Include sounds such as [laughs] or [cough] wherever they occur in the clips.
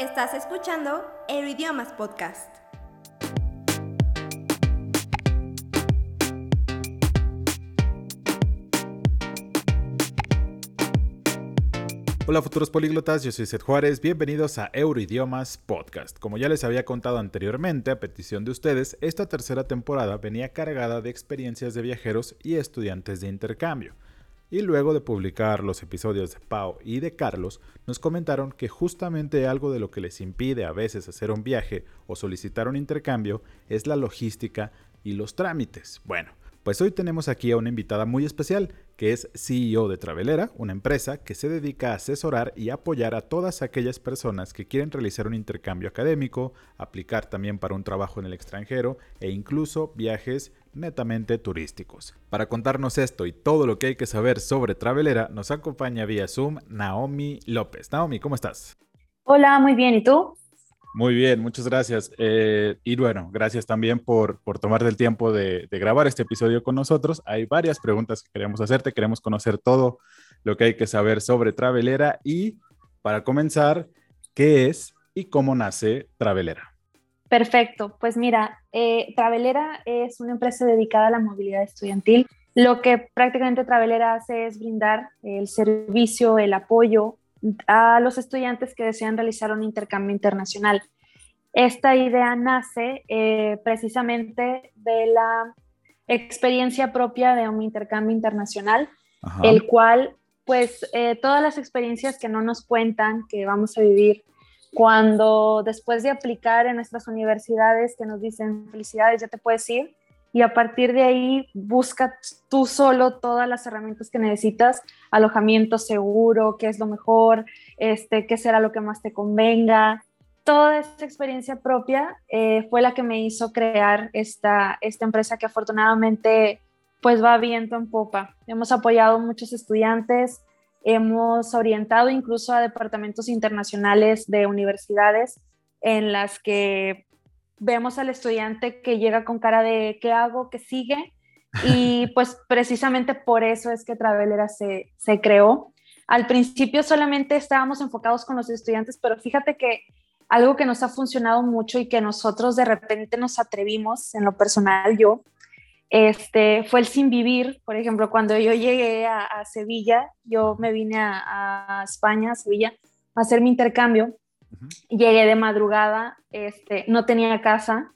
Estás escuchando Euroidiomas Podcast. Hola futuros políglotas, yo soy Seth Juárez, bienvenidos a Euroidiomas Podcast. Como ya les había contado anteriormente, a petición de ustedes, esta tercera temporada venía cargada de experiencias de viajeros y estudiantes de intercambio. Y luego de publicar los episodios de Pau y de Carlos, nos comentaron que justamente algo de lo que les impide a veces hacer un viaje o solicitar un intercambio es la logística y los trámites. Bueno, pues hoy tenemos aquí a una invitada muy especial, que es CEO de Travelera, una empresa que se dedica a asesorar y apoyar a todas aquellas personas que quieren realizar un intercambio académico, aplicar también para un trabajo en el extranjero e incluso viajes netamente turísticos. Para contarnos esto y todo lo que hay que saber sobre Travelera, nos acompaña vía Zoom Naomi López. Naomi, ¿cómo estás? Hola, muy bien, ¿y tú? Muy bien, muchas gracias. Eh, y bueno, gracias también por, por tomar el tiempo de, grabar este episodio con nosotros. Hay varias preguntas que queremos hacerte, queremos conocer todo lo que hay que saber sobre Travelera y para comenzar, ¿qué es y cómo nace Travelera? Perfecto, pues mira, eh, Travelera es una empresa dedicada a la movilidad estudiantil. Lo que prácticamente Travelera hace es brindar el servicio, el apoyo a los estudiantes que desean realizar un intercambio internacional. Esta idea nace eh, precisamente de la experiencia propia de un intercambio internacional, el cual, pues, eh, todas las experiencias que no nos cuentan, que vamos a vivir cuando después de aplicar en nuestras universidades, que nos dicen felicidades, ya te puedes ir, y a partir de ahí busca tú solo todas las herramientas que necesitas, alojamiento seguro, qué es lo mejor, este, qué será lo que más te convenga. Toda esa experiencia propia eh, fue la que me hizo crear esta, esta empresa que afortunadamente pues va viento en popa. Hemos apoyado muchos estudiantes, hemos orientado incluso a departamentos internacionales de universidades en las que vemos al estudiante que llega con cara de ¿qué hago? ¿Qué sigue? Y [laughs] pues precisamente por eso es que Travelera se, se creó. Al principio solamente estábamos enfocados con los estudiantes, pero fíjate que algo que nos ha funcionado mucho y que nosotros de repente nos atrevimos, en lo personal yo, este, fue el sin vivir. Por ejemplo, cuando yo llegué a, Sevilla, yo me vine a, a, España, a Sevilla, a hacer mi intercambio Llegué de madrugada, este, no tenía casa,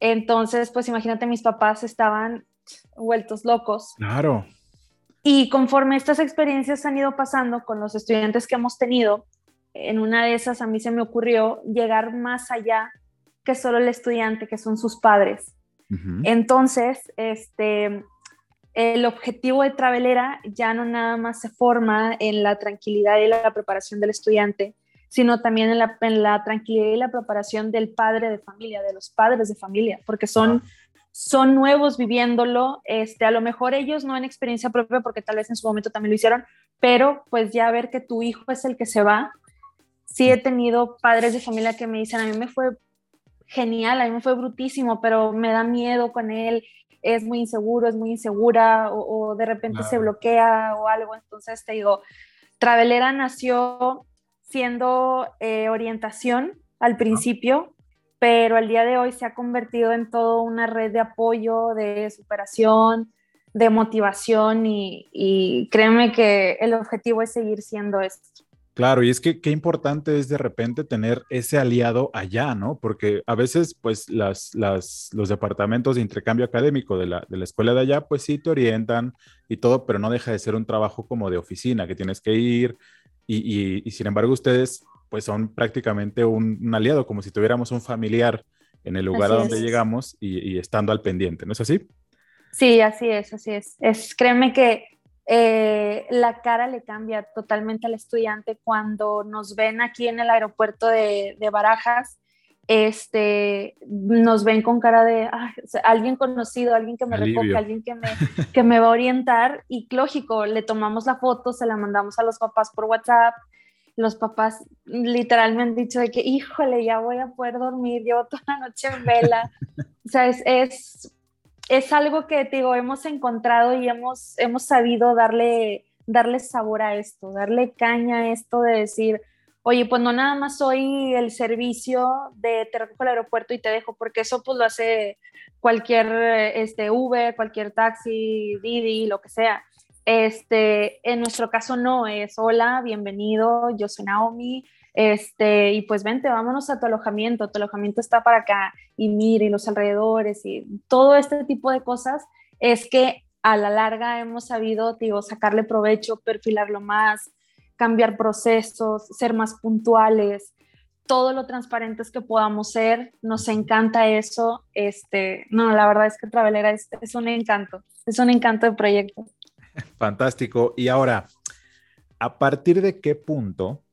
entonces pues imagínate mis papás estaban vueltos locos. Claro. Y conforme estas experiencias han ido pasando con los estudiantes que hemos tenido, en una de esas a mí se me ocurrió llegar más allá que solo el estudiante, que son sus padres. Entonces, este, el objetivo de Travelera ya no nada más se forma en la tranquilidad y la preparación del estudiante, sino también en la, tranquilidad y la preparación del padre de familia, de los padres de familia, porque son, son nuevos viviéndolo, este, a lo mejor ellos no en experiencia propia, porque tal vez en su momento también lo hicieron, pero pues ya ver que tu hijo es el que se va. Sí he tenido padres de familia que me dicen, a mí me fue genial, a mí me fue brutísimo, pero me da miedo con él, es muy inseguro, es muy insegura, o, de repente se bloquea o algo. Entonces te digo, Travelera nació siendo eh, orientación al principio, pero al día de hoy se ha convertido en toda una red de apoyo, de superación, de motivación y, créeme que el objetivo es seguir siendo esto. Claro, y es que qué importante es de repente tener ese aliado allá, ¿no? Porque a veces, pues, las, las, los departamentos de intercambio académico de la, de la escuela de allá, pues sí te orientan y todo, pero no deja de ser un trabajo como de oficina, que tienes que ir, y, sin embargo ustedes pues son prácticamente un, aliado, como si tuviéramos un familiar en el lugar a donde llegamos y, estando al pendiente, ¿no es así? Sí, así es, así es. es créeme que eh, la cara le cambia totalmente al estudiante cuando nos ven aquí en el aeropuerto de, de Barajas este, nos ven con cara de alguien conocido, alguien que me recoge, alguien que me, que me va a orientar y lógico, le tomamos la foto, se la mandamos a los papás por WhatsApp. Los papás literalmente me han dicho de que, híjole, ya voy a poder dormir, llevo toda la noche en vela. o sea, es, es, es, algo que, te digo, hemos encontrado y hemos, hemos sabido darle, darle sabor a esto, darle caña a esto de decir, oye, pues no nada más soy el servicio de te recojo al aeropuerto y te dejo, porque eso pues lo hace cualquier este, Uber, cualquier taxi, Didi, lo que sea. Este, en nuestro caso no, es hola, bienvenido, yo soy Naomi, este, y pues vente, vámonos a tu alojamiento, tu alojamiento está para acá, y mire, los alrededores, y todo este tipo de cosas, es que a la larga hemos sabido, digo, sacarle provecho, perfilarlo más, cambiar procesos, ser más puntuales, todo lo transparentes que podamos ser, nos encanta eso. Este, no, la verdad es que Travelera es, es un encanto, es un encanto de proyecto. Fantástico. Y ahora, ¿a partir de qué punto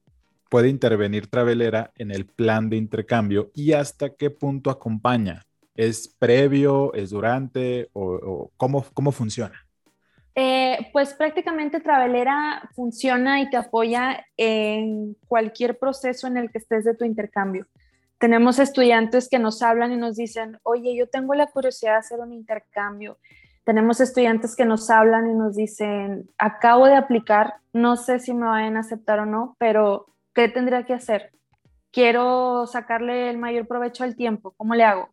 puede intervenir Travelera en el plan de intercambio y hasta qué punto acompaña? ¿Es previo, es durante o, cómo, cómo funciona? Eh, pues prácticamente Travelera funciona y te apoya en cualquier proceso en el que estés de tu intercambio. Tenemos estudiantes que nos hablan y nos dicen, oye, yo tengo la curiosidad de hacer un intercambio. Tenemos estudiantes que nos hablan y nos dicen, acabo de aplicar, no sé si me van a aceptar o no, pero ¿qué tendría que hacer? Quiero sacarle el mayor provecho al tiempo, ¿cómo le hago?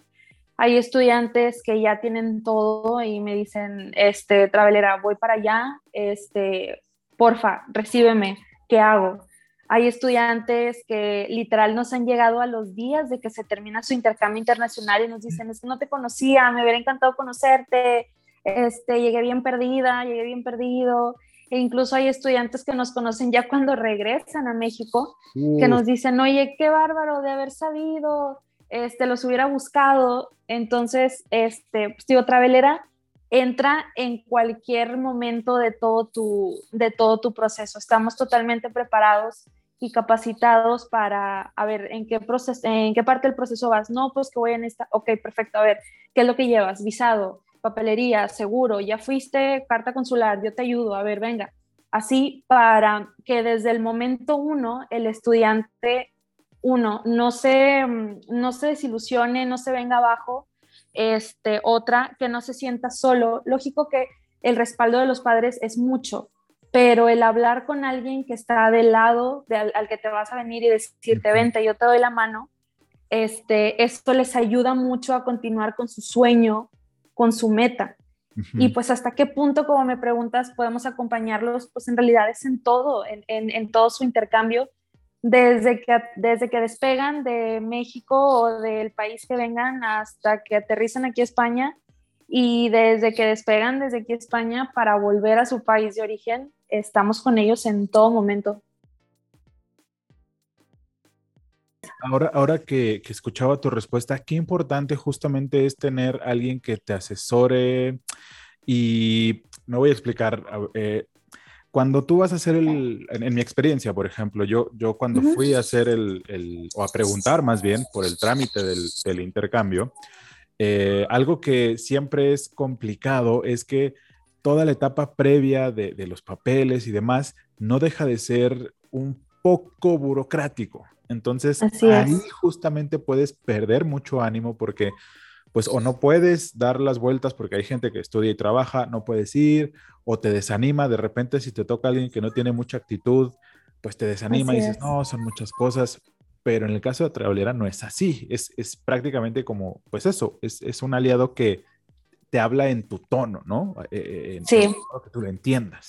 hay estudiantes que ya tienen todo y me dicen, este, Travelera, voy para allá, este, porfa, recíbeme, ¿qué hago? Hay estudiantes que literal nos han llegado a los días de que se termina su intercambio internacional y nos dicen, es que no te conocía, me hubiera encantado conocerte, este, llegué bien perdida, llegué bien perdido. E incluso hay estudiantes que nos conocen ya cuando regresan a México, que nos dicen, oye, qué bárbaro de haber sabido, este, los hubiera buscado. Entonces, este, pues digo, Travelera entra en cualquier momento de todo tu, de todo tu proceso. Estamos totalmente preparados y capacitados para, a ver, ¿en qué, proceso, en qué parte del proceso vas? No, pues que voy en esta, ok, perfecto, a ver, ¿qué es lo que llevas? Visado, papelería, seguro, ya fuiste, carta consular, yo te ayudo, a ver, venga. Así para que desde el momento uno el estudiante uno, no se, mm, no se desilusione, no se venga abajo. Este, otra, que no se sienta solo. Lógico que el respaldo de los padres es mucho, pero el hablar con alguien que está del lado al, que te vas a venir y decirte, vente, yo te doy la mano, este, esto les ayuda mucho a continuar con su sueño, con su meta. Y pues hasta qué punto, como me preguntas, podemos acompañarlos, pues en realidad es en todo, en, en todo su intercambio desde que, desde que despegan de México o del país que vengan hasta que aterrizan aquí a España y desde que despegan desde aquí a España para volver a su país de origen, estamos con ellos en todo momento. Ahora, ahora que, que escuchaba tu respuesta, qué importante justamente es tener alguien que te asesore y me voy a explicar. Eh, cuando tú vas a hacer el, en, mi experiencia, por ejemplo, yo, yo cuando fui a hacer el, el, o a preguntar más bien por el trámite del, del intercambio, eh, algo que siempre es complicado es que toda la etapa previa de, de, los papeles y demás no deja de ser un poco burocrático. Entonces, ahí justamente puedes perder mucho ánimo porque pues o no puedes dar las vueltas porque hay gente que estudia y trabaja, no puedes ir, o te desanima, de repente si te toca alguien que no tiene mucha actitud, pues te desanima y dices, no, son muchas cosas, pero en el caso de Travelera no es así, es, es prácticamente como, pues eso, es, es, un aliado que te habla en tu tono, ¿no? Eh, eh, sí. que tú lo entiendas.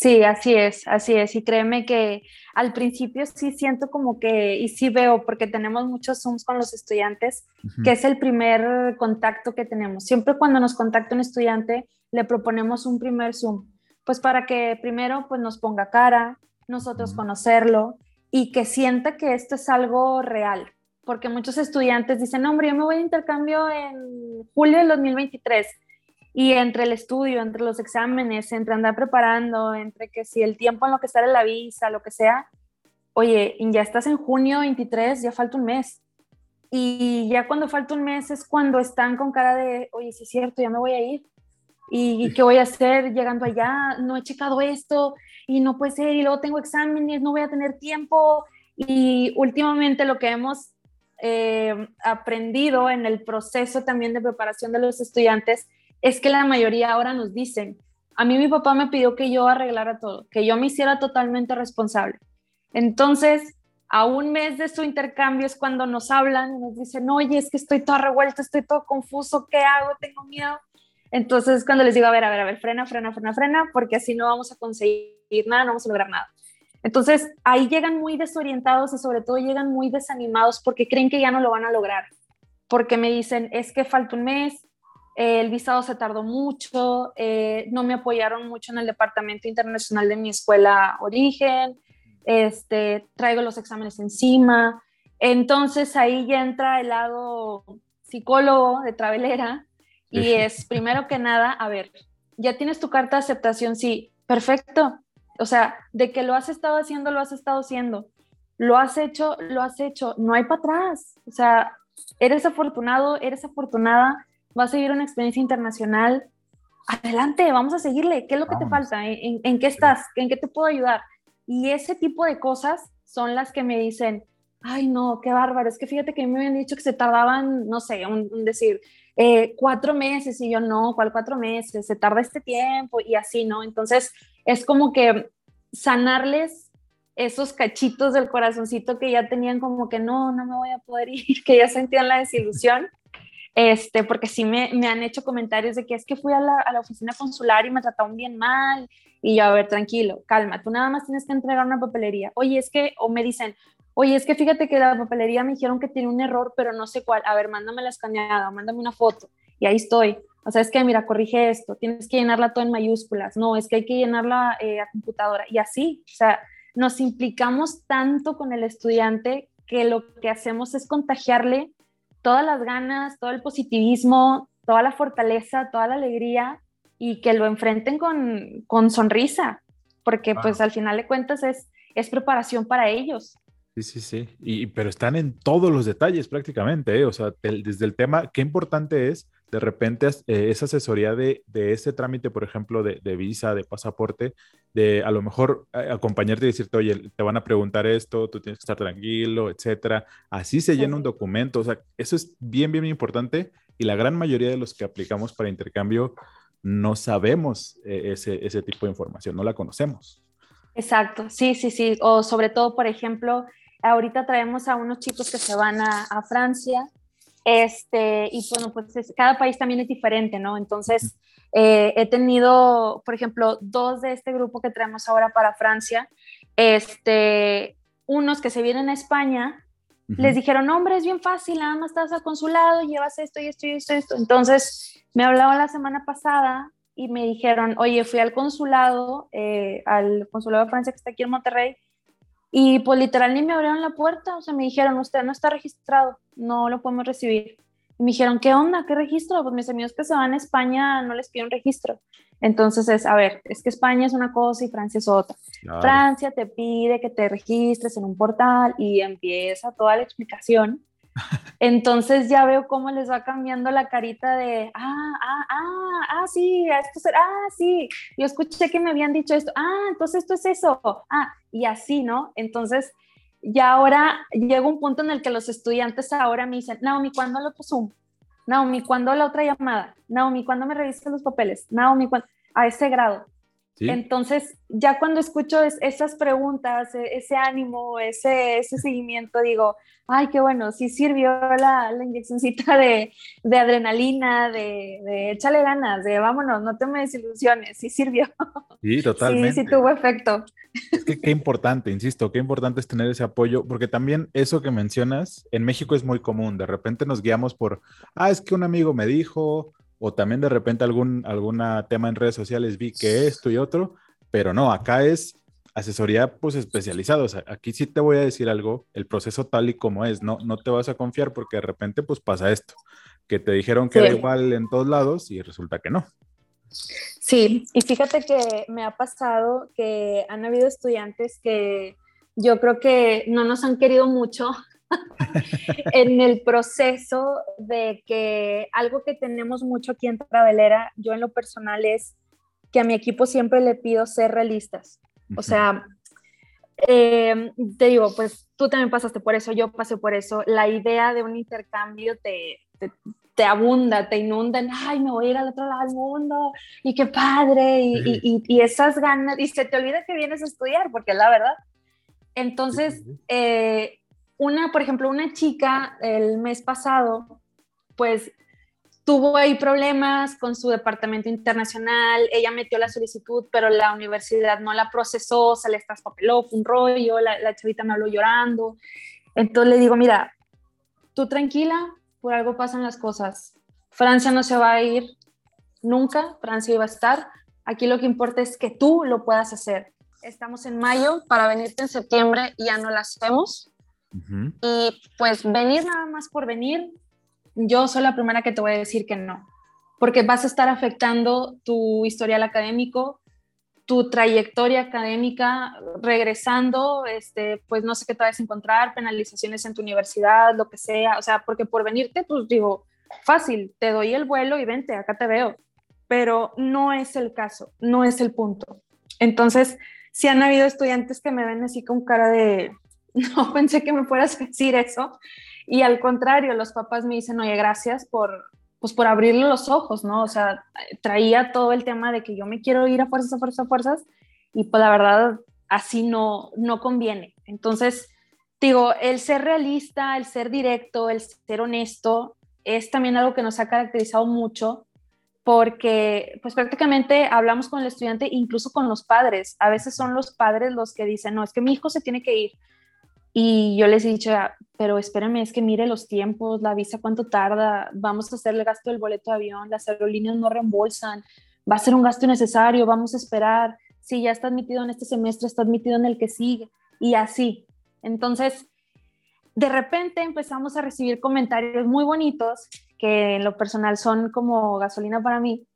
Sí, así es, así es. Y créeme que al principio sí siento como que, y sí veo, porque tenemos muchos Zooms con los estudiantes, que es el primer contacto que tenemos. Siempre cuando nos contacta un estudiante, le proponemos un primer Zoom, pues para que primero pues nos ponga cara, nosotros conocerlo y que sienta que esto es algo real. Porque muchos estudiantes dicen, hombre, yo me voy a intercambio en julio del 2023 y entre el estudio, entre los exámenes, entre andar preparando, entre que si el tiempo en lo que en la visa, lo que sea, oye, ya estás en junio 23, ya falta un mes. Y ya cuando falta un mes es cuando están con cara de, oye, sí es cierto, ya me voy a ir. ¿Y qué voy a hacer llegando allá? No he checado esto y no puede ser. Y luego tengo exámenes, no voy a tener tiempo. Y últimamente lo que hemos eh, aprendido en el proceso también de preparación de los estudiantes es que la mayoría ahora nos dicen, a mí mi papá me pidió que yo arreglara todo, que yo me hiciera totalmente responsable. Entonces, a un mes de su intercambio es cuando nos hablan y nos dicen, oye, es que estoy toda revuelta, estoy todo confuso, ¿qué hago? Tengo miedo. Entonces, cuando les digo, a ver, a ver, a ver, frena, frena, frena, frena, porque así no vamos a conseguir nada, no vamos a lograr nada. Entonces, ahí llegan muy desorientados y sobre todo llegan muy desanimados porque creen que ya no lo van a lograr, porque me dicen, es que falta un mes, el visado se tardó mucho, eh, no me apoyaron mucho en el departamento internacional de mi escuela origen, este, traigo los exámenes encima. Entonces ahí ya entra el lado psicólogo de Travelera y es primero que nada, a ver, ya tienes tu carta de aceptación, sí, perfecto. O sea, de que lo has estado haciendo, lo has estado haciendo. Lo has hecho, lo has hecho. No hay para atrás. O sea, eres afortunado, eres afortunada, vas a vivir una experiencia internacional. Adelante, vamos a seguirle. ¿Qué es lo que te falta? ¿En, en qué estás? ¿En qué te puedo ayudar? Y ese tipo de cosas son las que me dicen, ay no, qué bárbaro, es que fíjate que me habían dicho que se tardaban, no sé, un, decir, eh, cuatro meses y yo no, ¿cuál cuatro meses? Se tarda este tiempo y así, ¿no? Entonces es como que sanarles esos cachitos del corazoncito que ya tenían como que no, no me voy a poder [laughs] ir, que ya sentían la desilusión. Este, porque sí me, han hecho comentarios de que es que fui a la, a la oficina consular y me trataron bien mal y yo, a ver, tranquilo, calma, tú nada más tienes que entregar una papelería. Oye, es que, o me dicen, oye, es que fíjate que la papelería me dijeron que tiene un error, pero no sé cuál. A ver, mándame la escaneada, mándame una foto. Y ahí estoy. O sea, es que, mira, corrige esto, tienes que llenarla todo en mayúsculas. No, es que hay que llenarla eh, a computadora. Y así, o sea, nos implicamos tanto con el estudiante que lo que hacemos es contagiarle todas las ganas, todo el positivismo, toda la fortaleza, toda la alegría y que lo enfrenten con, con sonrisa, porque pues al final de cuentas es, es preparación para ellos. Sí, sí, sí. Y, pero están en todos los detalles prácticamente, ¿eh? o sea, desde el tema, qué importante es de repente eh, esa asesoría de, de ese trámite, por ejemplo, de, de, visa, de pasaporte, de a lo mejor eh, acompañarte y decirte, oye, te van a preguntar esto, tú tienes que estar tranquilo, etcétera. Así se llena un documento, o sea, eso es bien, bien importante y la gran mayoría de los que aplicamos para intercambio no sabemos eh, ese, ese tipo de información, no la conocemos. Exacto, sí, sí, sí. O sobre todo, por ejemplo, ahorita traemos a unos chicos que se van a, a Francia, este, y bueno, pues cada país también es diferente, ¿no? Entonces, eh, he tenido, por ejemplo, dos de este grupo que traemos ahora para Francia, este, unos que se vienen a España, les dijeron, no, hombre, es bien fácil, nada más estás al consulado, llevas esto y esto y esto y esto. Entonces, me hablaban la semana pasada y me dijeron, oye, fui al consulado, eh, al consulado de Francia que está aquí en Monterrey, y pues literal ni me abrieron la puerta, o sea, me dijeron, usted no está registrado, no lo podemos recibir. Y me dijeron, ¿qué onda? ¿Qué registro? Pues mis amigos que se van a España no les piden registro. Entonces es, a ver, es que España es una cosa y Francia es otra. Francia te pide que te registres en un portal y empieza toda la explicación. Entonces ya veo cómo les va cambiando la carita de, ah, ah, ah, ah, sí, esto ah, sí, yo escuché que me habían dicho esto, ah, entonces esto es eso, ah, y así, ¿no? Entonces ya ahora llega un punto en el que los estudiantes ahora me dicen, Naomi, ¿cuándo el otro Zoom? Naomi, ¿cuándo la otra llamada? Naomi, ¿cuándo me revisas los papeles? Naomi, ¿cuándo? A ese grado. Entonces, ya cuando escucho esas preguntas, e, ese ánimo, ese, ese seguimiento, digo, ay, qué bueno, sí sirvió la, la inyeccióncita de, de adrenalina, de, de, échale ganas, de vámonos, no te me desilusiones, sí sirvió. Sí, totalmente. [laughs] Sí, sí tuvo efecto. Es que qué importante, insisto, qué importante es tener ese apoyo, porque también eso que mencionas, en México es muy común, de repente nos guiamos por, ah, es que un amigo me dijo, o también de repente algún alguna tema en redes sociales vi que esto y otro, pero no, acá es asesoría pues especializada, o sea, aquí sí te voy a decir algo, el proceso tal y como es, no, no te vas a confiar porque de repente pues pasa esto, que te dijeron que era igual en todos lados y resulta que no. Sí, y fíjate que me ha pasado que han habido estudiantes que yo creo que no nos han querido mucho [laughs] en el proceso de que algo que tenemos mucho aquí en Travelera, yo en lo personal es que a mi equipo siempre le pido ser realistas. O sea, eh, te digo, pues tú también pasaste por eso, yo pasé por eso. La idea de un intercambio te, te, abunda, te inunda ay, me voy a ir al otro lado del mundo. Y qué padre, y, y, y esas ganas, y se te olvida que vienes a estudiar, porque la verdad, Entonces, eh, una, por ejemplo, una chica el mes pasado, pues tuvo ahí problemas con su departamento internacional, ella metió la solicitud, pero la universidad no la procesó, se le traspapeló, fue un rollo, la, la chavita me habló llorando. Entonces le digo, mira, tú tranquila, por algo pasan las cosas. Francia no se va a ir nunca, Francia iba a estar. Aquí lo que importa es que tú lo puedas hacer. Estamos en mayo, para venirte en septiembre ya no la hacemos. Y pues venir nada más por venir, yo soy la primera que te voy a decir que no, porque vas a estar afectando tu historial académico, tu trayectoria académica, regresando, este, pues no sé qué te vas a encontrar, penalizaciones en tu universidad, lo que sea, o sea, porque por venirte, pues digo, fácil, te doy el vuelo y vente, acá te veo, pero no es el caso, no es el punto. Entonces, si han habido estudiantes que me ven así con cara de, [laughs] no pensé que me fueras decir eso, y al contrario, los papás me dicen, oye, gracias por, pues por abrirle los ojos, ¿no? O sea, traía todo el tema de que yo me quiero ir a fuerzas, a fuerzas, a fuerzas, y pues la verdad, así no, no conviene. Entonces, digo, el ser realista, el ser directo, el ser honesto, es también algo que nos ha caracterizado mucho porque pues prácticamente hablamos con el estudiante, incluso con los padres. A veces son los padres los que dicen, no, es que mi hijo se tiene que ir. Y yo les he dicho, ah, pero espérame, es que mire los tiempos, la visa cuánto tarda, vamos a hacer el gasto del boleto de avión, las aerolíneas no reembolsan, va a ser un gasto innecesario, vamos a esperar, si ya está admitido en este semestre, está admitido en el que sigue, y así. Entonces, de repente empezamos a recibir comentarios muy bonitos, que en lo personal son como gasolina para mí,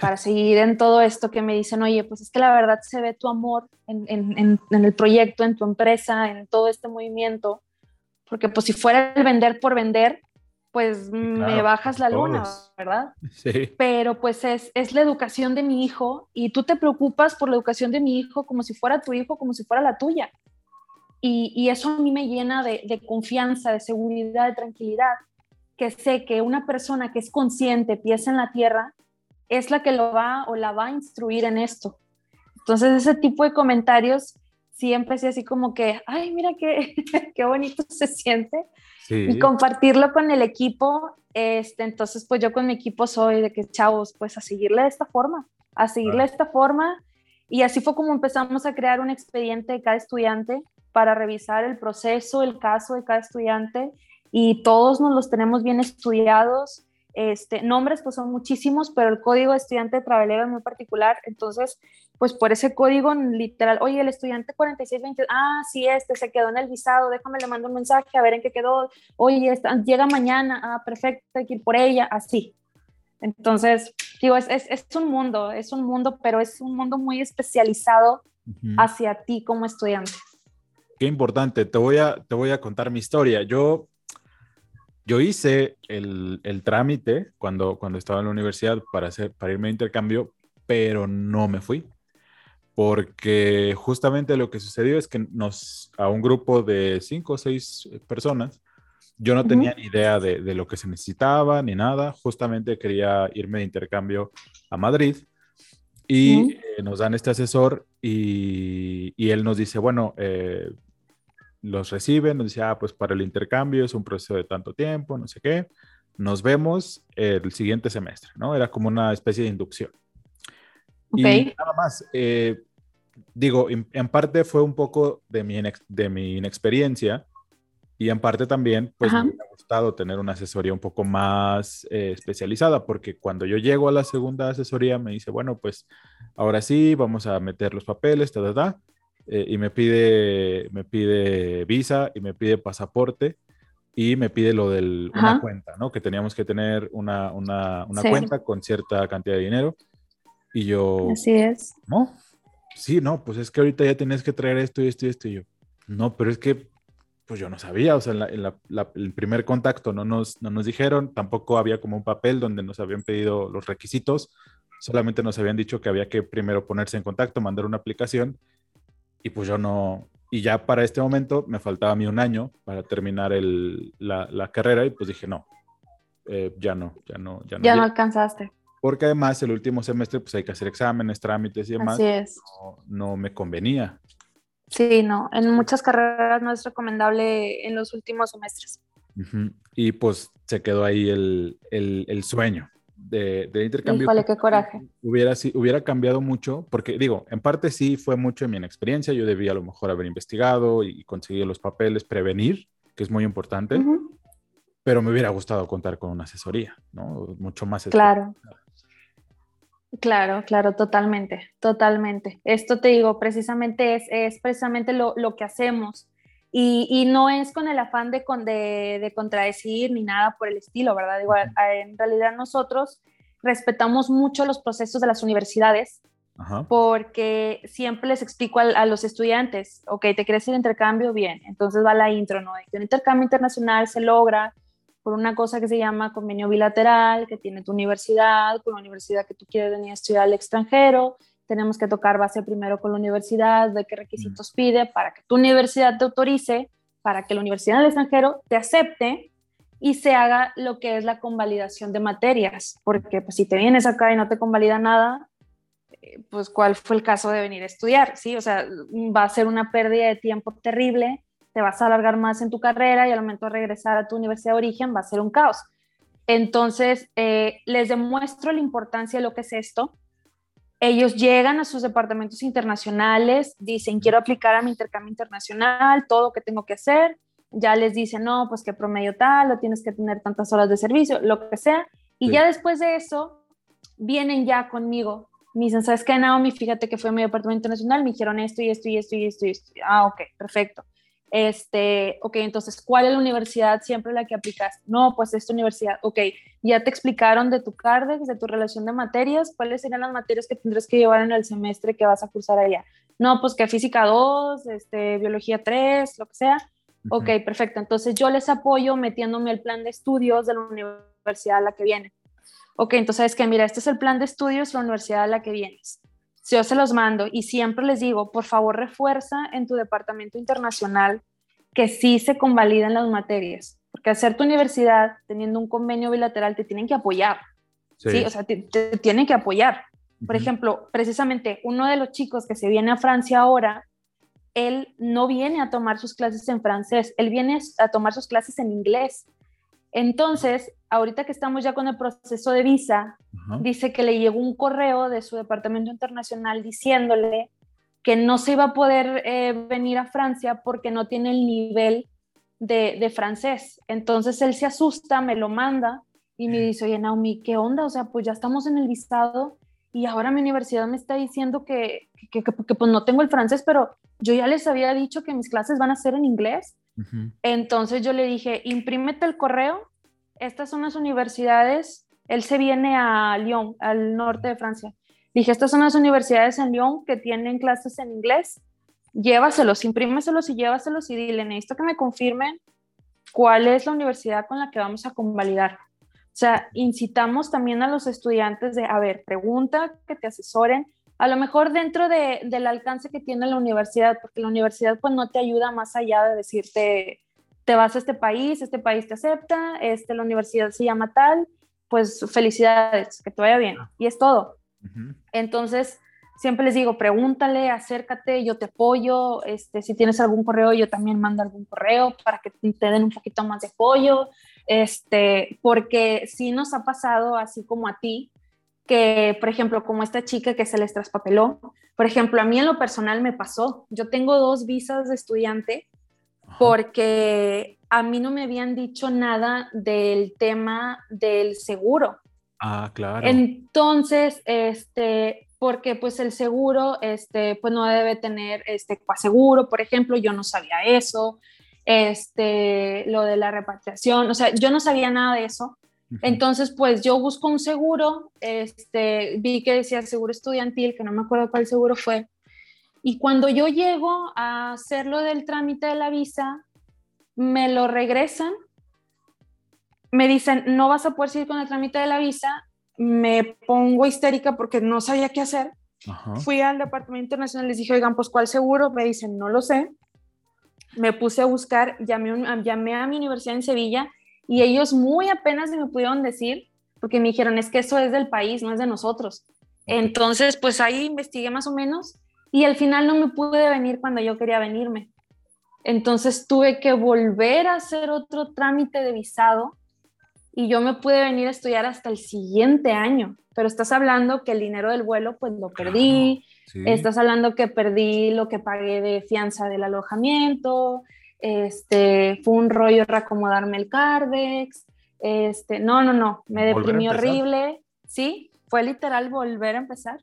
para seguir en todo esto que me dicen, oye, pues es que la verdad se ve tu amor en, en, en, el proyecto, en tu empresa, en todo este movimiento, porque pues si fuera el vender por vender, pues me bajas la luna, ¿verdad? Sí. Pero pues es, es, la educación de mi hijo y tú te preocupas por la educación de mi hijo como si fuera tu hijo, como si fuera la tuya. Y, y eso a mí me llena de, de confianza, de seguridad, de tranquilidad, que sé que una persona que es consciente, piensa en la tierra, es la que lo va o la va a instruir en esto. Entonces ese tipo de comentarios siempre es así como que, ay, mira qué, [laughs] qué bonito se siente. Y compartirlo con el equipo, este, entonces pues yo con mi equipo soy de que, chavos, pues a seguirle de esta forma, a seguirle de esta forma. Y así fue como empezamos a crear un expediente de cada estudiante para revisar el proceso, el caso de cada estudiante y todos nos los tenemos bien estudiados este, nombres pues son muchísimos, pero el código de estudiante de Travelero es muy particular, entonces pues por ese código literal, oye, el estudiante 4620, ah, sí, este se quedó en el visado, déjame le mando un mensaje a ver en qué quedó, oye, llega mañana, ah, perfecto, hay que ir por ella, así. Entonces, digo, es, es, es un mundo, es un mundo, pero es un mundo muy especializado hacia ti como estudiante. Qué importante, te voy a, te voy a contar mi historia. Yo yo hice el, el, trámite cuando, cuando estaba en la universidad para, hacer, para irme a intercambio, pero no me fui. Porque justamente lo que sucedió es que nos, a un grupo de cinco o seis personas, yo no tenía ni idea de, de, lo que se necesitaba ni nada. Justamente quería irme de intercambio a Madrid y eh, nos dan este asesor y, y, él nos dice, bueno, eh, los reciben, nos dice, ah, pues para el intercambio es un proceso de tanto tiempo, no sé qué, nos vemos el siguiente semestre, ¿no? Era como una especie de inducción. Y nada más, eh, digo, en, parte fue un poco de mi, de mi inexperiencia y en parte también, pues me ha gustado tener una asesoría un poco más eh, especializada, porque cuando yo llego a la segunda asesoría me dice, bueno, pues ahora sí, vamos a meter los papeles, ta, ta, ta eh, y me pide, me pide visa y me pide pasaporte y me pide lo de una cuenta, ¿no? Que teníamos que tener una, una, una cuenta con cierta cantidad de dinero. Y yo... Así es. No, sí, no, pues es que ahorita ya tienes que traer esto y esto y esto. Y yo, no, pero es que, pues yo no sabía, o sea, en, la, el primer contacto no nos, no nos dijeron, tampoco había como un papel donde nos habían pedido los requisitos, solamente nos habían dicho que había que primero ponerse en contacto, mandar una aplicación y pues yo no, y ya para este momento me faltaba a mí un año para terminar el, la, la, carrera y pues dije, no, eh, ya no, ya no, ya no. Ya no alcanzaste. Porque además el último semestre pues hay que hacer exámenes, trámites y demás. Así es. No, no me convenía. Sí, no, en muchas carreras no es recomendable en los últimos semestres. Y pues se quedó ahí el, el, sueño de, de intercambio. Híjole, qué coraje. Hubiera, hubiera cambiado mucho, porque digo, en parte sí fue mucho en mi inexperiencia, yo debía a lo mejor haber investigado y conseguir los papeles, prevenir, que es muy importante, pero me hubiera gustado contar con una asesoría, ¿no? Mucho más. Claro. Claro, claro, totalmente, totalmente. Esto te digo, precisamente es, es precisamente lo, lo, que hacemos. Y, y, no es con el afán de, de, de, contradecir ni nada por el estilo, ¿verdad? Igual, en realidad nosotros respetamos mucho los procesos de las universidades porque siempre les explico a, a, los estudiantes, ok, te quieres ir intercambio, bien, entonces va la intro, ¿no? Un intercambio internacional se logra por una cosa que se llama convenio bilateral, que tiene tu universidad, con la universidad que tú quieres venir a estudiar al extranjero. Tenemos que tocar base primero con la universidad, de qué requisitos pide para que tu universidad te autorice, para que la universidad del extranjero te acepte y se haga lo que es la convalidación de materias. Porque pues, si te vienes acá y no te convalida nada, eh, pues cuál fue el caso de venir a estudiar, ¿sí? O sea, va a ser una pérdida de tiempo terrible te vas a alargar más en tu carrera y al momento de regresar a tu universidad de origen va a ser un caos. Entonces, eh, les demuestro la importancia de lo que es esto. Ellos llegan a sus departamentos internacionales, dicen, quiero aplicar a mi intercambio internacional, todo lo que tengo que hacer. Ya les dicen, no, pues que promedio tal, o tienes que tener tantas horas de servicio, lo que sea. Y ya después de eso, vienen ya conmigo. Me dicen, ¿sabes qué, Naomi? Fíjate que fue a mi departamento internacional, me dijeron esto y esto y esto y esto y esto. Ah, ok, perfecto. Este, ok, entonces, ¿cuál es la universidad siempre la que aplicas? No, pues esta universidad, ok, ya te explicaron de tu CARDEX, de tu relación de materias, cuáles serían las materias que tendrás que llevar en el semestre que vas a cursar allá. No, pues que física 2, este, biología 3, lo que sea. Ok, perfecto. Entonces yo les apoyo metiéndome el plan de estudios de la universidad a la que viene. Ok, entonces es que mira, este es el plan de estudios de la universidad a la que vienes yo se los mando y siempre les digo, por favor refuerza en tu departamento internacional que sí se convaliden las materias, porque hacer tu universidad teniendo un convenio bilateral te tienen que apoyar, ¿sí? O sea, te, tienen que apoyar. Por ejemplo, precisamente uno de los chicos que se viene a Francia ahora, él no viene a tomar sus clases en francés, él viene a tomar sus clases en inglés. Entonces, ahorita que estamos ya con el proceso de visa, dice que le llegó un correo de su departamento internacional diciéndole que no se iba a poder eh, venir a Francia porque no tiene el nivel de, francés. Entonces él se asusta, me lo manda y me dice, oye Naomi, ¿qué onda? O sea, pues ya estamos en el visado y ahora mi universidad me está diciendo que, que, pues no tengo el francés, pero yo ya les había dicho que mis clases van a ser en inglés. Entonces yo le dije, imprímete el correo, estas son las universidades, él se viene a Lyon, al norte de Francia. Dije, estas son las universidades en Lyon que tienen clases en inglés, llévaselos, imprímeselos y llévaselos y dile, necesito que me confirmen cuál es la universidad con la que vamos a convalidar. O sea, incitamos también a los estudiantes de, a ver, pregunta, que te asesoren, a lo mejor dentro de, del alcance que tiene la universidad, porque la universidad pues no te ayuda más allá de decirte, te vas a este país, este país te acepta, este, la universidad se llama tal, pues felicidades, que te vaya bien. Y es todo. Entonces, siempre les digo, pregúntale, acércate, yo te apoyo, este, si tienes algún correo, yo también mando algún correo para que te den un poquito más de apoyo, este, porque sí nos ha pasado así como a ti, que, por ejemplo, como esta chica que se les traspapeló, por ejemplo, a mí en lo personal me pasó, yo tengo dos visas de estudiante porque a mí no me habían dicho nada del tema del seguro. Ah, claro. Entonces, este, porque pues el seguro, este, pues no debe tener este coaseguro, por ejemplo, yo no sabía eso, este, lo de la repatriación, o sea, yo no sabía nada de eso. Entonces, pues yo busco un seguro, este, vi que decía seguro estudiantil, que no me acuerdo cuál seguro fue, y cuando yo llego a hacerlo del trámite de la visa, me lo regresan, me dicen, no vas a poder seguir con el trámite de la visa, me pongo histérica porque no sabía qué hacer. Fui al departamento internacional, les dije, oigan, pues ¿cuál seguro? Me dicen, no lo sé. Me puse a buscar, llamé, llamé a mi universidad en Sevilla y ellos muy apenas me pudieron decir, porque me dijeron, es que eso es del país, no es de nosotros. Entonces, pues ahí investigué más o menos y al final no me pude venir cuando yo quería venirme. Entonces tuve que volver a hacer otro trámite de visado y yo me pude venir a estudiar hasta el siguiente año. Pero estás hablando que el dinero del vuelo pues lo perdí, estás hablando que perdí lo que pagué de fianza del alojamiento, este, fue un rollo reacomodarme el Cardex, este, no, no, no, me deprimí horrible, sí, fue literal volver a empezar.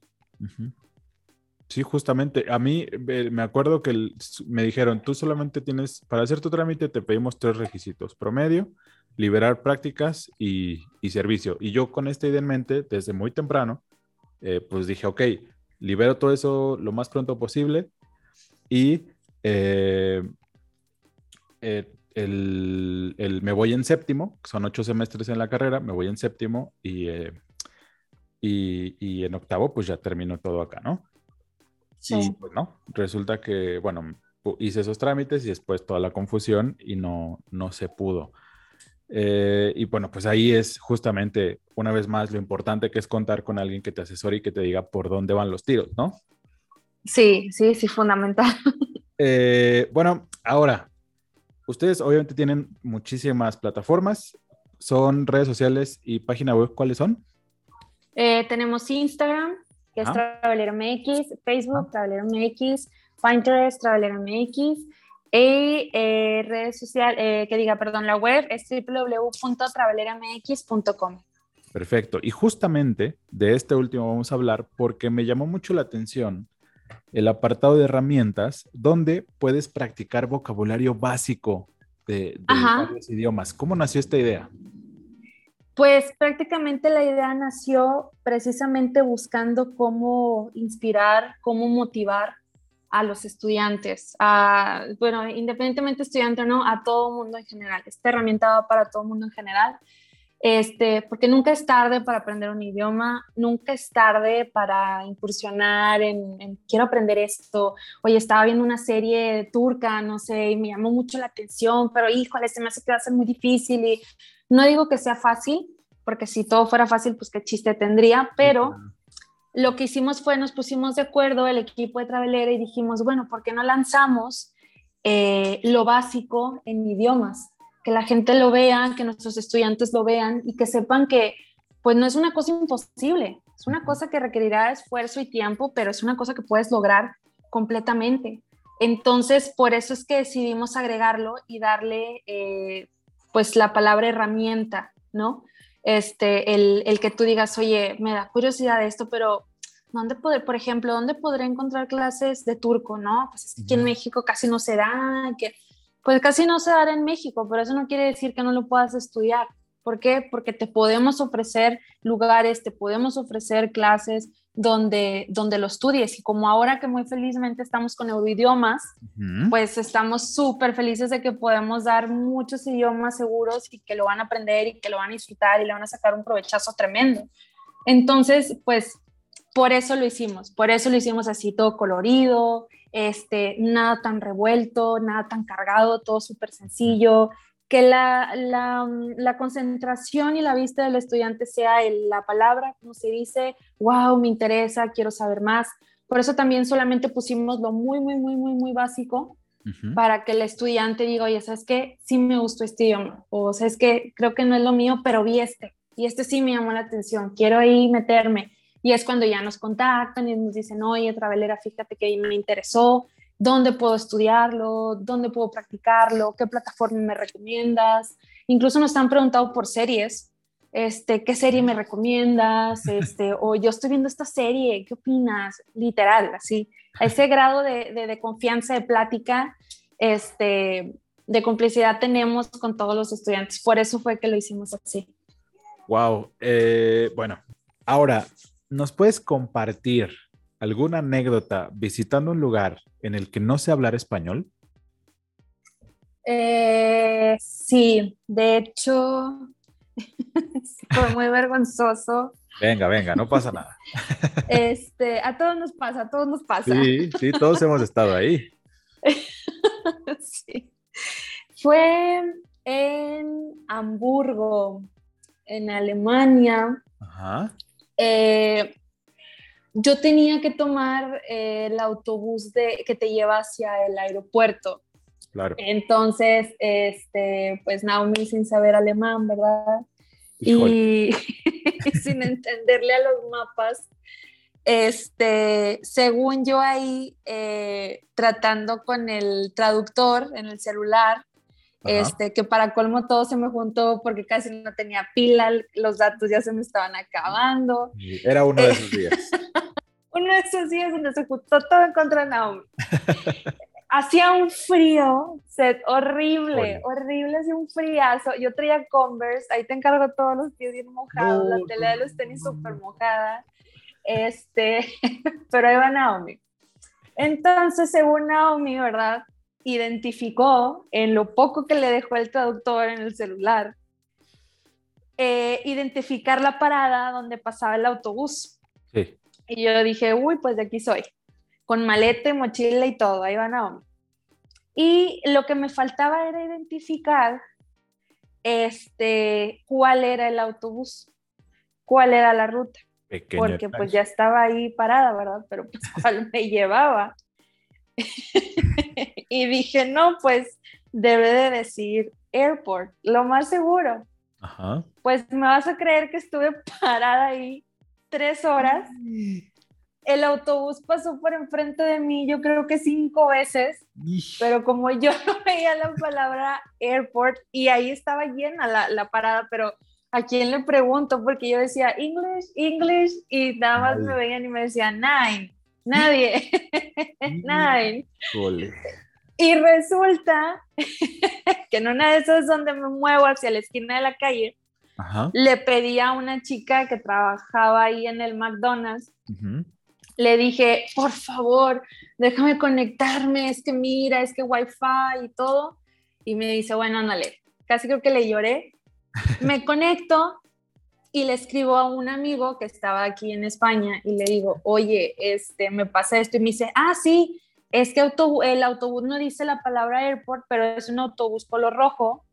Sí, justamente. A mí me acuerdo que me dijeron, tú solamente tienes, para hacer tu trámite te pedimos tres requisitos, promedio, liberar prácticas y, servicio. Y yo con esta idea en mente, desde muy temprano, eh, pues dije, ok, libero todo eso lo más pronto posible y eh, eh, el, me voy en séptimo, son ocho semestres en la carrera, me voy en séptimo y, y, y en octavo pues ya termino todo acá, ¿no? Sí. pues no, resulta que, bueno, hice esos trámites y después toda la confusión y no, no se pudo. Eh, y bueno, pues ahí es justamente, una vez más, lo importante que es contar con alguien que te asesore y que te diga por dónde van los tiros, ¿no? Sí, sí, sí, fundamental. Eh, bueno, ahora, ustedes obviamente tienen muchísimas plataformas, son redes sociales y página web, ¿cuáles son? Eh, tenemos Instagram, que es Traveler MX, Facebook, Traveler MX, Pinterest, Traveler MX, y eh, redes sociales, eh, que diga, perdón, la web es www.travelermx.com. Perfecto. Y justamente de este último vamos a hablar porque me llamó mucho la atención el apartado de herramientas donde puedes practicar vocabulario básico de, de varios idiomas. ¿Cómo nació esta idea? Pues prácticamente la idea nació precisamente buscando cómo inspirar, cómo motivar a los estudiantes, a, bueno, independientemente estudiante o no, a todo mundo en general. Esta herramienta va para todo mundo en general, este, porque nunca es tarde para aprender un idioma, nunca es tarde para incursionar en, en, quiero aprender esto. Oye, estaba viendo una serie turca, no sé, y me llamó mucho la atención, pero híjole, se me hace que va a ser muy difícil y no digo que sea fácil, porque si todo fuera fácil, pues qué chiste tendría, pero lo que hicimos fue, nos pusimos de acuerdo, el equipo de Travelera, y dijimos, bueno, ¿por qué no lanzamos eh, lo básico en idiomas? Que la gente lo vea, que nuestros estudiantes lo vean y que sepan que pues no es una cosa imposible, es una cosa que requerirá esfuerzo y tiempo, pero es una cosa que puedes lograr completamente. Entonces, por eso es que decidimos agregarlo y darle eh, pues la palabra herramienta, ¿no? Este, el, que tú digas, oye, me da curiosidad esto, pero ¿dónde poder, por ejemplo, dónde podré encontrar clases de turco, no? Pues es que aquí en México casi no se da, que, pues casi no se da en México, pero eso no quiere decir que no lo puedas estudiar. ¿Por qué? Porque te podemos ofrecer lugares, te podemos ofrecer clases donde, donde lo estudies. Y como ahora que muy felizmente estamos con Euroidiomas, pues estamos súper felices de que podemos dar muchos idiomas seguros y que lo van a aprender y que lo van a disfrutar y le van a sacar un provechazo tremendo. Entonces, pues por eso lo hicimos, por eso lo hicimos así todo colorido, este, nada tan revuelto, nada tan cargado, todo súper sencillo, que la, la, concentración y la vista del estudiante sea en la palabra, como se dice, wow, me interesa, quiero saber más. Por eso también solamente pusimos lo muy, muy, muy, muy, muy básico para que el estudiante diga, oye, ¿sabes qué? Sí me gustó este idioma. O ¿sabes qué? Creo que no es lo mío, pero vi este. Y este sí me llamó la atención. Quiero ahí meterme. Y es cuando ya nos contactan y nos dicen, oye, Travelera, fíjate que me interesó dónde puedo estudiarlo, dónde puedo practicarlo, qué plataforma me recomiendas. Incluso nos han preguntado por series, este, ¿qué serie me recomiendas? [laughs] Este, o yo estoy viendo esta serie, ¿qué opinas? Literal, así. A ese grado de, de, confianza, de plática, este, de complicidad tenemos con todos los estudiantes. Por eso fue que lo hicimos así. Wow. Eh, bueno, ahora, ¿nos puedes compartir alguna anécdota visitando un lugar en el que no sé hablar español? Eh, sí, de hecho, [laughs] fue muy vergonzoso. Venga, venga, no pasa nada. [laughs] Este, a todos nos pasa, a todos nos pasa. Sí, sí, todos hemos estado ahí. [laughs] sí. Fue en Hamburgo, en Alemania. Ajá. Eh, yo tenía que tomar eh, el autobús de, que te lleva hacia el aeropuerto. Claro. Entonces, este, pues Naomi sin saber alemán, ¿verdad? Y, [laughs] sin entenderle a los mapas, este, según yo ahí, eh, tratando con el traductor en el celular, este, que para colmo todo se me juntó porque casi no tenía pila, los datos ya se me estaban acabando. Era uno de esos días. [laughs] uno de esos días donde se juntó todo en contra de Naomi. hacía un frío, set horrible, horrible, hacía un friazo. Yo traía Converse, ahí te encargo todos los pies bien mojados, la tela de los tenis súper mojada. Este, [laughs] pero ahí va Naomi. Entonces, según Naomi, ¿verdad? Identificó en lo poco que le dejó el traductor en el celular, eh, identificar la parada donde pasaba el autobús. Sí. Y yo dije, uy, pues de aquí soy con maleta y mochila y todo, ahí van a Y lo que me faltaba era identificar este, cuál era el autobús, cuál era la ruta. porque pues ya estaba ahí parada, ¿verdad? Pero pues [laughs] cuál me llevaba. [laughs] y dije, no, pues debe de decir airport, lo más seguro. Pues me vas a creer que estuve [laughs] parada ahí tres horas el autobús pasó por enfrente de mí, yo creo que cinco veces, pero como yo [laughs] no veía la palabra airport y ahí estaba llena la, parada, pero ¿a quién le pregunto? Porque yo decía English, English y nada más me veían y me decían nine, nadie, [laughs] nine. Y resulta [laughs] que en una de esas donde me muevo hacia la esquina de la calle, le pedí a una chica que trabajaba ahí en el McDonald's le dije, por favor, déjame conectarme, es que mira, es que wifi y todo. Y me dice, bueno, ándale, casi creo que le lloré. [laughs] Me conecto y le escribo a un amigo que estaba aquí en España y le digo, oye, este, me pasa esto. Y me dice, ah, sí, es que el autobús no dice la palabra airport, pero es un autobús color rojo.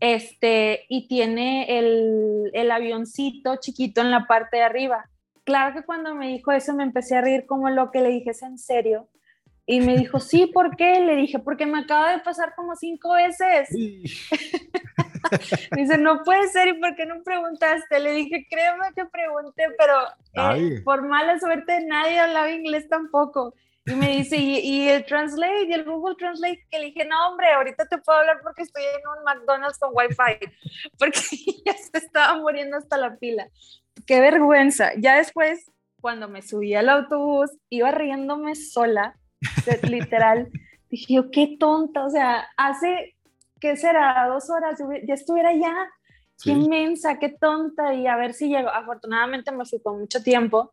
Este, y tiene el, el avioncito chiquito en la parte de arriba claro que cuando me dijo eso me empecé a reír como lo que le dije, ¿es en serio? Y me dijo, sí, ¿por qué? Le dije, porque me acaba de pasar como cinco veces. [laughs] Dice, no puede ser, ¿y por qué no preguntaste? Le dije, créeme que pregunté, pero eh, por mala suerte nadie hablaba inglés tampoco. Y me dice, ¿Y, el Translate? ¿Y el Google Translate? Que le dije, no, hombre, ahorita te puedo hablar porque estoy en un McDonald's con Wi-Fi. [laughs] Porque [laughs] ya se estaba muriendo hasta la pila qué vergüenza. Ya después, cuando me subí al autobús, iba riéndome sola, [laughs] literal. Dije yo, qué tonta, o sea, hace, ¿qué será? Dos horas, ya estuviera ya. Qué inmensa, qué tonta, y a ver si llego. Afortunadamente me fui con mucho tiempo,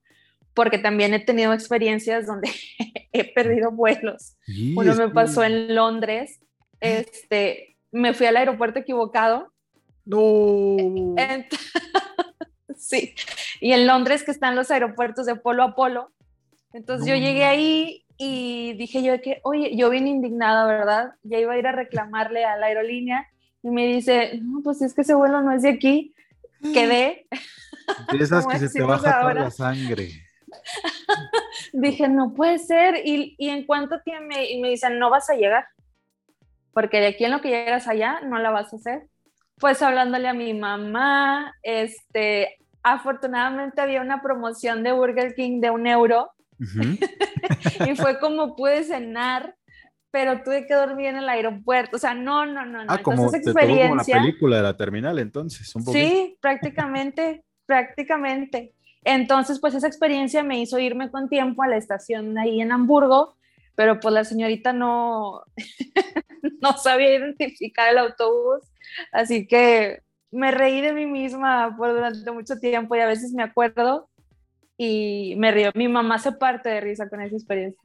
porque también he tenido experiencias donde [laughs] he perdido vuelos. Uno me pasó en Londres, este, me fui al aeropuerto equivocado. No. [laughs] sí. Y en Londres que están los aeropuertos de polo a polo. Entonces yo llegué ahí y dije yo que, oye, yo vine indignada, ¿verdad? Ya iba a ir a reclamarle a la aerolínea y me dice, no, pues es que ese vuelo no es de aquí. [gasps] Quedé. De esas [laughs] que se te baja toda la sangre. [laughs] dije, no puede ser. Y, y en cuánto tiempo, y me dicen, no vas a llegar. Porque de aquí en lo que llegas allá, no la vas a hacer pues hablándole a mi mamá, este, afortunadamente había una promoción de Burger King de un euro [laughs] y fue como pude cenar, pero tuve que dormir en el aeropuerto. O sea, no, no, no. Ah, como, experiencia, como la película de la terminal, entonces. Un sí, prácticamente, prácticamente. Entonces, pues esa experiencia me hizo irme con tiempo a la estación ahí en Hamburgo, pero pues la señorita no, [laughs] no sabía identificar el autobús, así que me reí de mí misma por durante mucho tiempo y a veces me acuerdo y me río. Mi mamá se parte de risa con esa experiencia.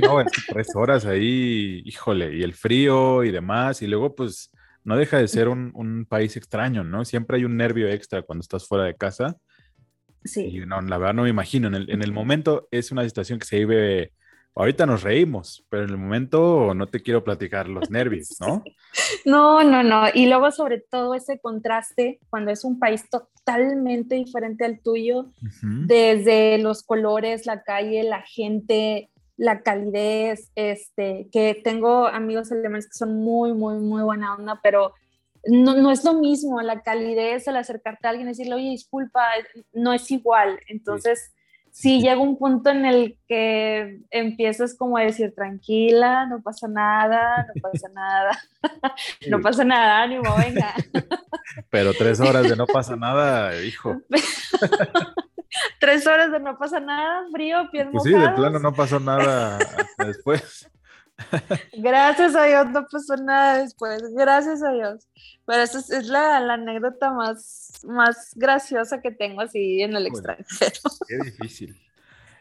No, tres horas ahí, híjole, y el frío y demás, y luego pues no deja de ser un, país extraño, ¿no? Siempre hay un nervio extra cuando estás fuera de casa. Sí. Y no, la verdad no me imagino, en el, en el momento es una situación que se vive ahorita nos reímos, pero en el momento no te quiero platicar los nervios, [laughs] ¿no? No, no, no. Y luego sobre todo ese contraste cuando es un país totalmente diferente al tuyo, desde los colores, la calle, la gente, la calidez, este, que tengo amigos alemanes que son muy, muy, muy buena onda, pero no, no, es lo mismo, la calidez, el acercarte a alguien y decirle, oye, disculpa, no es igual. Entonces, sí, llega un punto en el que empiezas como a decir, tranquila, no pasa nada, no pasa nada, [laughs] no pasa nada, ánimo, venga. [laughs] Pero tres horas de no pasa nada, hijo. [laughs] tres horas de no pasa nada, frío, pies Pues sí, de plano no pasó nada después. Gracias a Dios no pasó nada después, gracias a Dios. Pero esa es, la, anécdota más, más graciosa que tengo así en el extranjero. Qué difícil.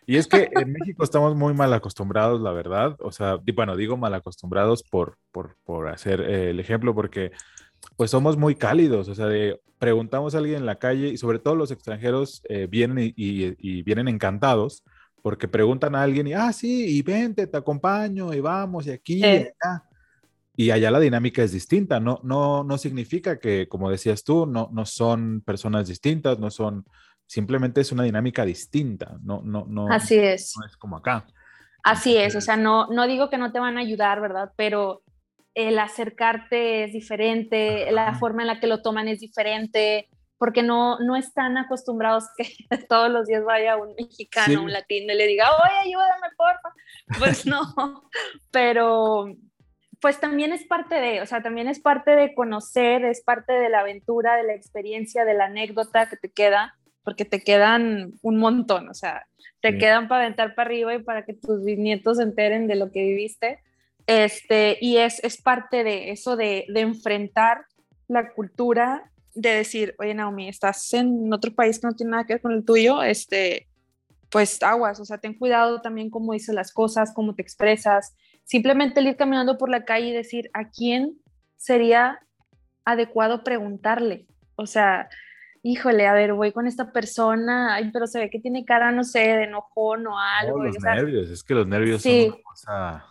Y es que en México estamos muy mal acostumbrados, la verdad. O sea, bueno, digo mal acostumbrados por, por, hacer eh, el ejemplo, porque pues somos muy cálidos. O sea, preguntamos a alguien en la calle y sobre todo los extranjeros eh, vienen y, vienen encantados porque preguntan a alguien y, ah, sí, y vente, te acompaño, y vamos, y aquí, y allá. Y allá la dinámica es distinta, no, no, no significa que, como decías tú, no, no son personas distintas, no son, simplemente es una dinámica distinta, no, no, no. Así es. No es como acá. Así es, o sea, no, no digo que no te van a ayudar, ¿verdad? Pero el acercarte es diferente, la forma en la que lo toman es diferente, porque no, no están acostumbrados que [laughs] todos los días vaya un mexicano, un latino y le diga, oye, ayúdame, porfa. [laughs] Pues no, pero pues también es parte de, o sea, también es parte de conocer, es parte de la aventura, de la experiencia, de la anécdota que te queda, porque te quedan un montón, o sea, te quedan para aventar para arriba y para que tus bisnietos se enteren de lo que viviste. Este, y es, es parte de eso de, de enfrentar la cultura de decir, oye Naomi, estás en otro país que no tiene nada que ver con el tuyo, este, pues aguas, o sea, ten cuidado también cómo dices las cosas, cómo te expresas, simplemente el ir caminando por la calle y decir, ¿a quién sería adecuado preguntarle? O sea, híjole, a ver, voy con esta persona, ay, pero se ve que tiene cara, no sé, de enojón o algo. los nervios, es que los nervios sí. son una cosa...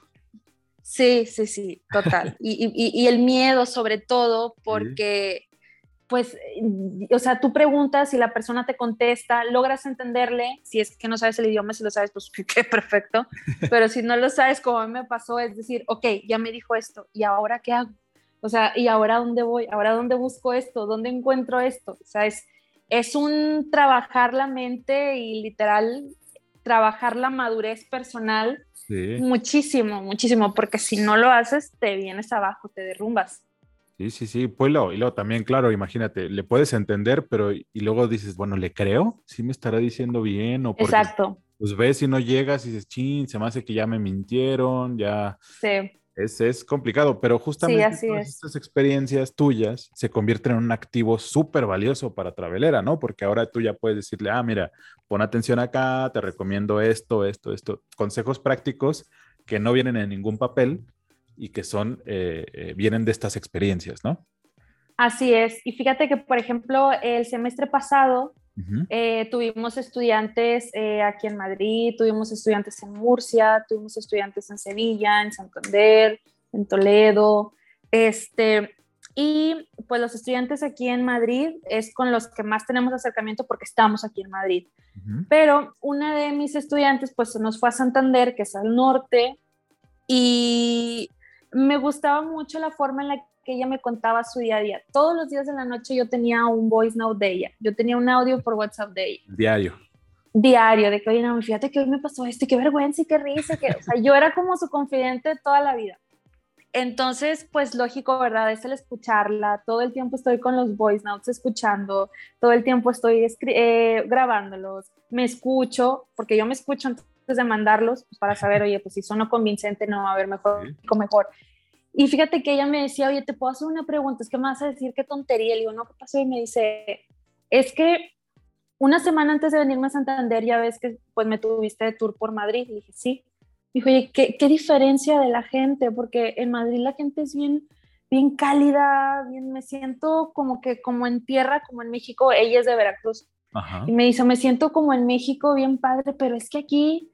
Sí, sí, sí, total. y, y, y, el miedo sobre todo, [laughs] porque pues, o sea, tú preguntas y la persona te contesta, logras entenderle, si es que no sabes el idioma, si lo sabes, pues [laughs] qué perfecto, [laughs] pero si no lo sabes, como a mí me pasó, es decir, ok, ya me dijo esto, ¿y ahora qué hago? O sea, ¿y ahora dónde voy? ¿Ahora dónde busco esto? ¿Dónde encuentro esto? O sea, es, es un trabajar la mente y literal trabajar la madurez personal muchísimo, muchísimo, porque si no lo haces, te vienes abajo, te derrumbas. Sí, sí, sí, pues y luego también, claro, imagínate, le puedes entender, pero y luego dices, bueno, ¿le creo? ¿Sí me estará diciendo bien? O Exacto. Pues ves y no llegas y dices, chin, se me hace que ya me mintieron, ya. Sí. Es, es complicado, pero justamente sí, estas experiencias tuyas se convierten en un activo súper valioso para Travelera, ¿no? Porque ahora tú ya puedes decirle, ah, mira, pon atención acá, te recomiendo esto, esto, esto, consejos prácticos que no vienen en ningún papel, y que son, eh, eh, vienen de estas experiencias, ¿no? Así es. Y fíjate que, por ejemplo, el semestre pasado eh, tuvimos estudiantes aquí en Madrid, tuvimos estudiantes en Murcia, tuvimos estudiantes en Sevilla, en Santander, en Toledo. Este, y pues los estudiantes aquí en Madrid es con los que más tenemos acercamiento porque estamos aquí en Madrid. Pero una de mis estudiantes pues nos fue a Santander, que es al norte, y me gustaba mucho la forma en la que ella me contaba su día a día. Todos los días de la noche yo tenía un voice note de ella. Yo tenía un audio por WhatsApp de ella. Diario. Diario, de que, oye, no, fíjate que hoy me pasó esto y qué vergüenza y qué risa. Que, o sea, yo era como su confidente toda la vida. Entonces, pues lógico, ¿verdad? Es el escucharla. Todo el tiempo estoy con los voice notes escuchando. Todo el tiempo estoy eh, grabándolos. Me escucho, porque yo me escucho de mandarlos pues, para saber, oye, pues si son no convincente no va a haber mejor, mejor. Y fíjate que ella me decía, oye, te puedo hacer una pregunta, es que me vas a decir qué tontería. Le digo, no, ¿qué pasó? Y me dice, es que una semana antes de venirme a Santander, ya ves que pues me tuviste de tour por Madrid. Le dije, sí. Dijo, oye, ¿qué, ¿qué, diferencia de la gente? Porque en Madrid la gente es bien, bien cálida, bien, me siento como que como en tierra, como en México. Ella es de Veracruz. Y me dice, me siento como en México, bien padre, pero es que aquí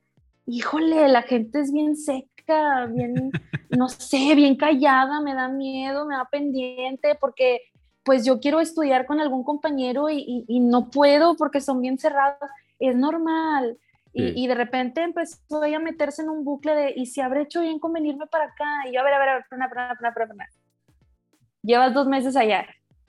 híjole, la gente es bien seca, bien, [laughs] no sé, bien callada, me da miedo, me da pendiente, porque pues yo quiero estudiar con algún compañero y, no puedo porque son bien cerrados. Es normal. Y, de repente empezó a meterse en un bucle de, ¿y si habré hecho bien con venirme para acá? Y yo, a ver, a ver, a ver, a ver, a ver, Llevas dos meses allá.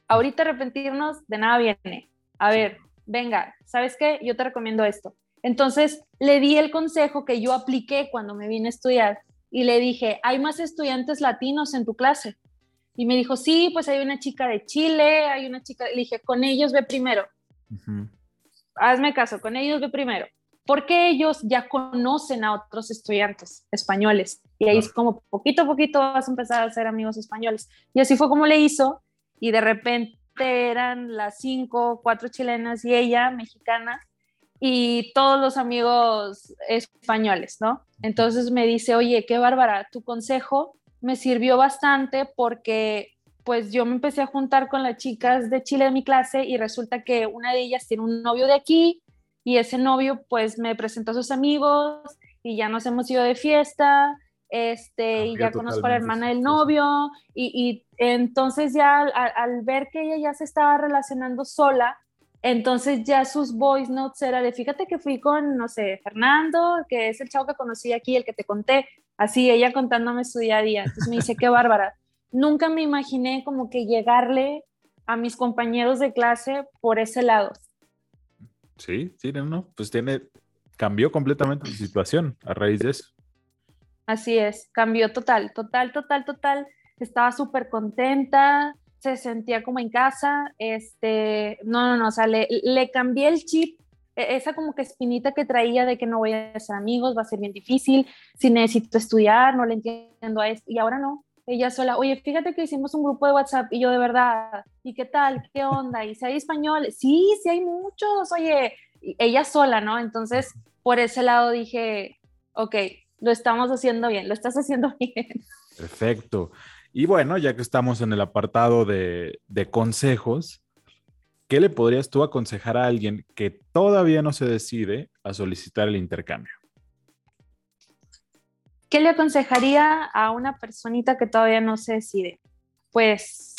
Ahorita arrepentirnos de nada viene. A ver, venga, ¿sabes qué? Yo te recomiendo esto. Entonces le di el consejo que yo apliqué cuando me vine a estudiar y le dije, ¿hay más estudiantes latinos en tu clase? Y me dijo, sí, pues hay una chica de Chile, hay una chica, le dije, con ellos ve primero. Hazme caso, con ellos ve primero. Porque ellos ya conocen a otros estudiantes españoles. Y ahí es como poquito a poquito vas a empezar a hacer amigos españoles. Y así fue como le hizo. Y de repente eran las cinco, cuatro chilenas y ella, mexicana, y todos los amigos españoles, ¿no? Entonces me dice, oye, qué bárbara, tu consejo me sirvió bastante porque pues yo me empecé a juntar con las chicas de Chile de mi clase y resulta que una de ellas tiene un novio de aquí y ese novio pues me presentó a sus amigos y ya nos hemos ido de fiesta, este, y ya conozco a la hermana del novio y, y entonces ya al, al, ver que ella ya se estaba relacionando sola, entonces ya sus voice notes era de, fíjate que fui con, no sé, Fernando, que es el chavo que conocí aquí, el que te conté, así ella contándome su día a día. Entonces me dice, qué bárbara. Nunca me imaginé como que llegarle a mis compañeros de clase por ese lado. Sí, sí, no, pues tiene, cambió completamente su situación a raíz de eso. Así es, cambió total, total, total, total. Estaba súper contenta, se sentía como en casa, este, no, no, no, o sea, le, le cambié el chip, e, esa como que espinita que traía de que no voy a ser amigos, va a ser bien difícil, si necesito estudiar, no le entiendo a esto, y ahora no, ella sola, oye, fíjate que hicimos un grupo de WhatsApp y yo de verdad, ¿y qué tal? ¿Qué onda? ¿Y si hay español? Sí, sí hay muchos, oye, ella sola, ¿no? Entonces, por ese lado dije, ok, lo estamos haciendo bien, lo estás haciendo [laughs] bien. Perfecto. Y bueno, ya que estamos en el apartado de, consejos, ¿qué le podrías tú aconsejar a alguien que todavía no se decide a solicitar el intercambio? ¿Qué le aconsejaría a una personita que todavía no se decide? Pues,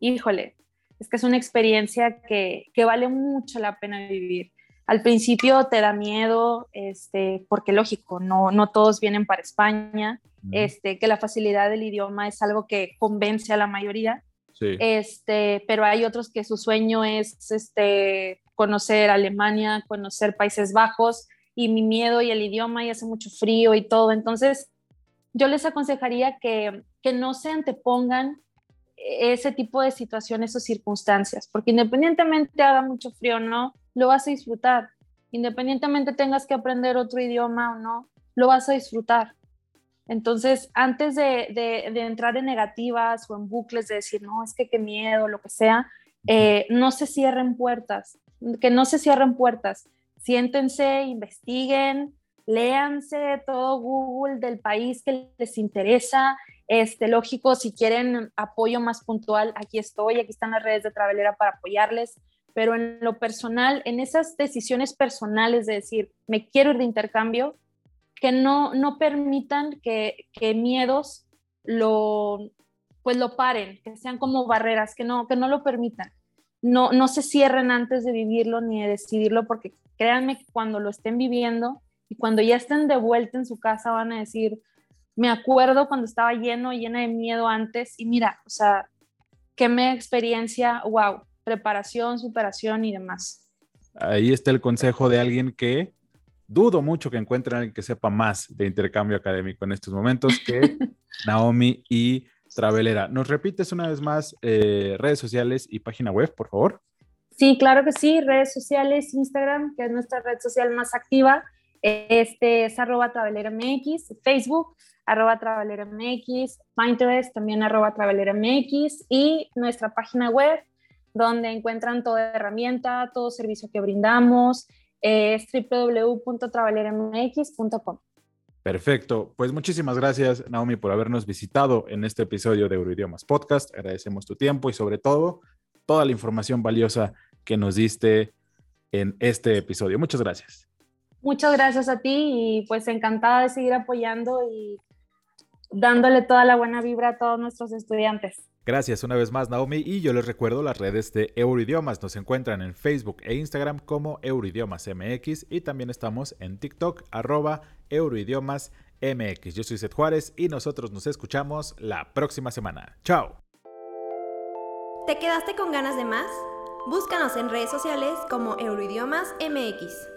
híjole, es que es una experiencia que, que vale mucho la pena vivir. Al principio te da miedo, este, porque lógico, no, no todos vienen para España, este, que la facilidad del idioma es algo que convence a la mayoría, este, pero hay otros que su sueño es este, conocer Alemania, conocer Países Bajos, y mi miedo y el idioma y hace mucho frío y todo. Entonces, yo les aconsejaría que, que no se antepongan ese tipo de situaciones o circunstancias, porque independientemente haga mucho frío o no, lo vas a disfrutar. Independientemente tengas que aprender otro idioma o no, lo vas a disfrutar. Entonces, antes de, de, entrar en negativas o en bucles de decir, no, es que qué miedo, lo que sea, eh, no se cierren puertas, que no se cierren puertas. Siéntense, investiguen, léanse todo Google del país que les interesa. Este, lógico, si quieren apoyo más puntual, aquí estoy, aquí están las redes de Travelera para apoyarles pero en lo personal, en esas decisiones personales de decir, me quiero ir de intercambio, que no, no permitan que, que miedos lo, pues lo paren, que sean como barreras, que no, que no lo permitan. No, no se cierren antes de vivirlo ni de decidirlo, porque créanme que cuando lo estén viviendo y cuando ya estén de vuelta en su casa van a decir, me acuerdo cuando estaba lleno, llena de miedo antes y mira, o sea, qué me experiencia, wow, preparación, superación y demás. Ahí está el consejo de alguien que dudo mucho que encuentren a alguien que sepa más de intercambio académico en estos momentos que [laughs] Naomi y Travelera. ¿Nos repites una vez más eh, redes sociales y página web, por favor? Sí, claro que sí. Redes sociales, Instagram, que es nuestra red social más activa. Este es arroba MX, Facebook, arroba MX, Pinterest, también arroba MX y nuestra página web donde encuentran toda herramienta, todo servicio que brindamos, es www.travelermx.com. Perfecto. Pues muchísimas gracias, Naomi, por habernos visitado en este episodio de Euroidiomas Podcast. Agradecemos tu tiempo y sobre todo toda la información valiosa que nos diste en este episodio. Muchas gracias. Muchas gracias a ti y pues encantada de seguir apoyando y dándole toda la buena vibra a todos nuestros estudiantes. Gracias una vez más Naomi y yo les recuerdo las redes de Euroidiomas. Nos encuentran en Facebook e Instagram como Euroidiomas MX y también estamos en TikTok arroba Euroidiomas MX. Yo soy Seth Juárez y nosotros nos escuchamos la próxima semana. Chao. ¿Te quedaste con ganas de más? Búscanos en redes sociales como Euroidiomas MX.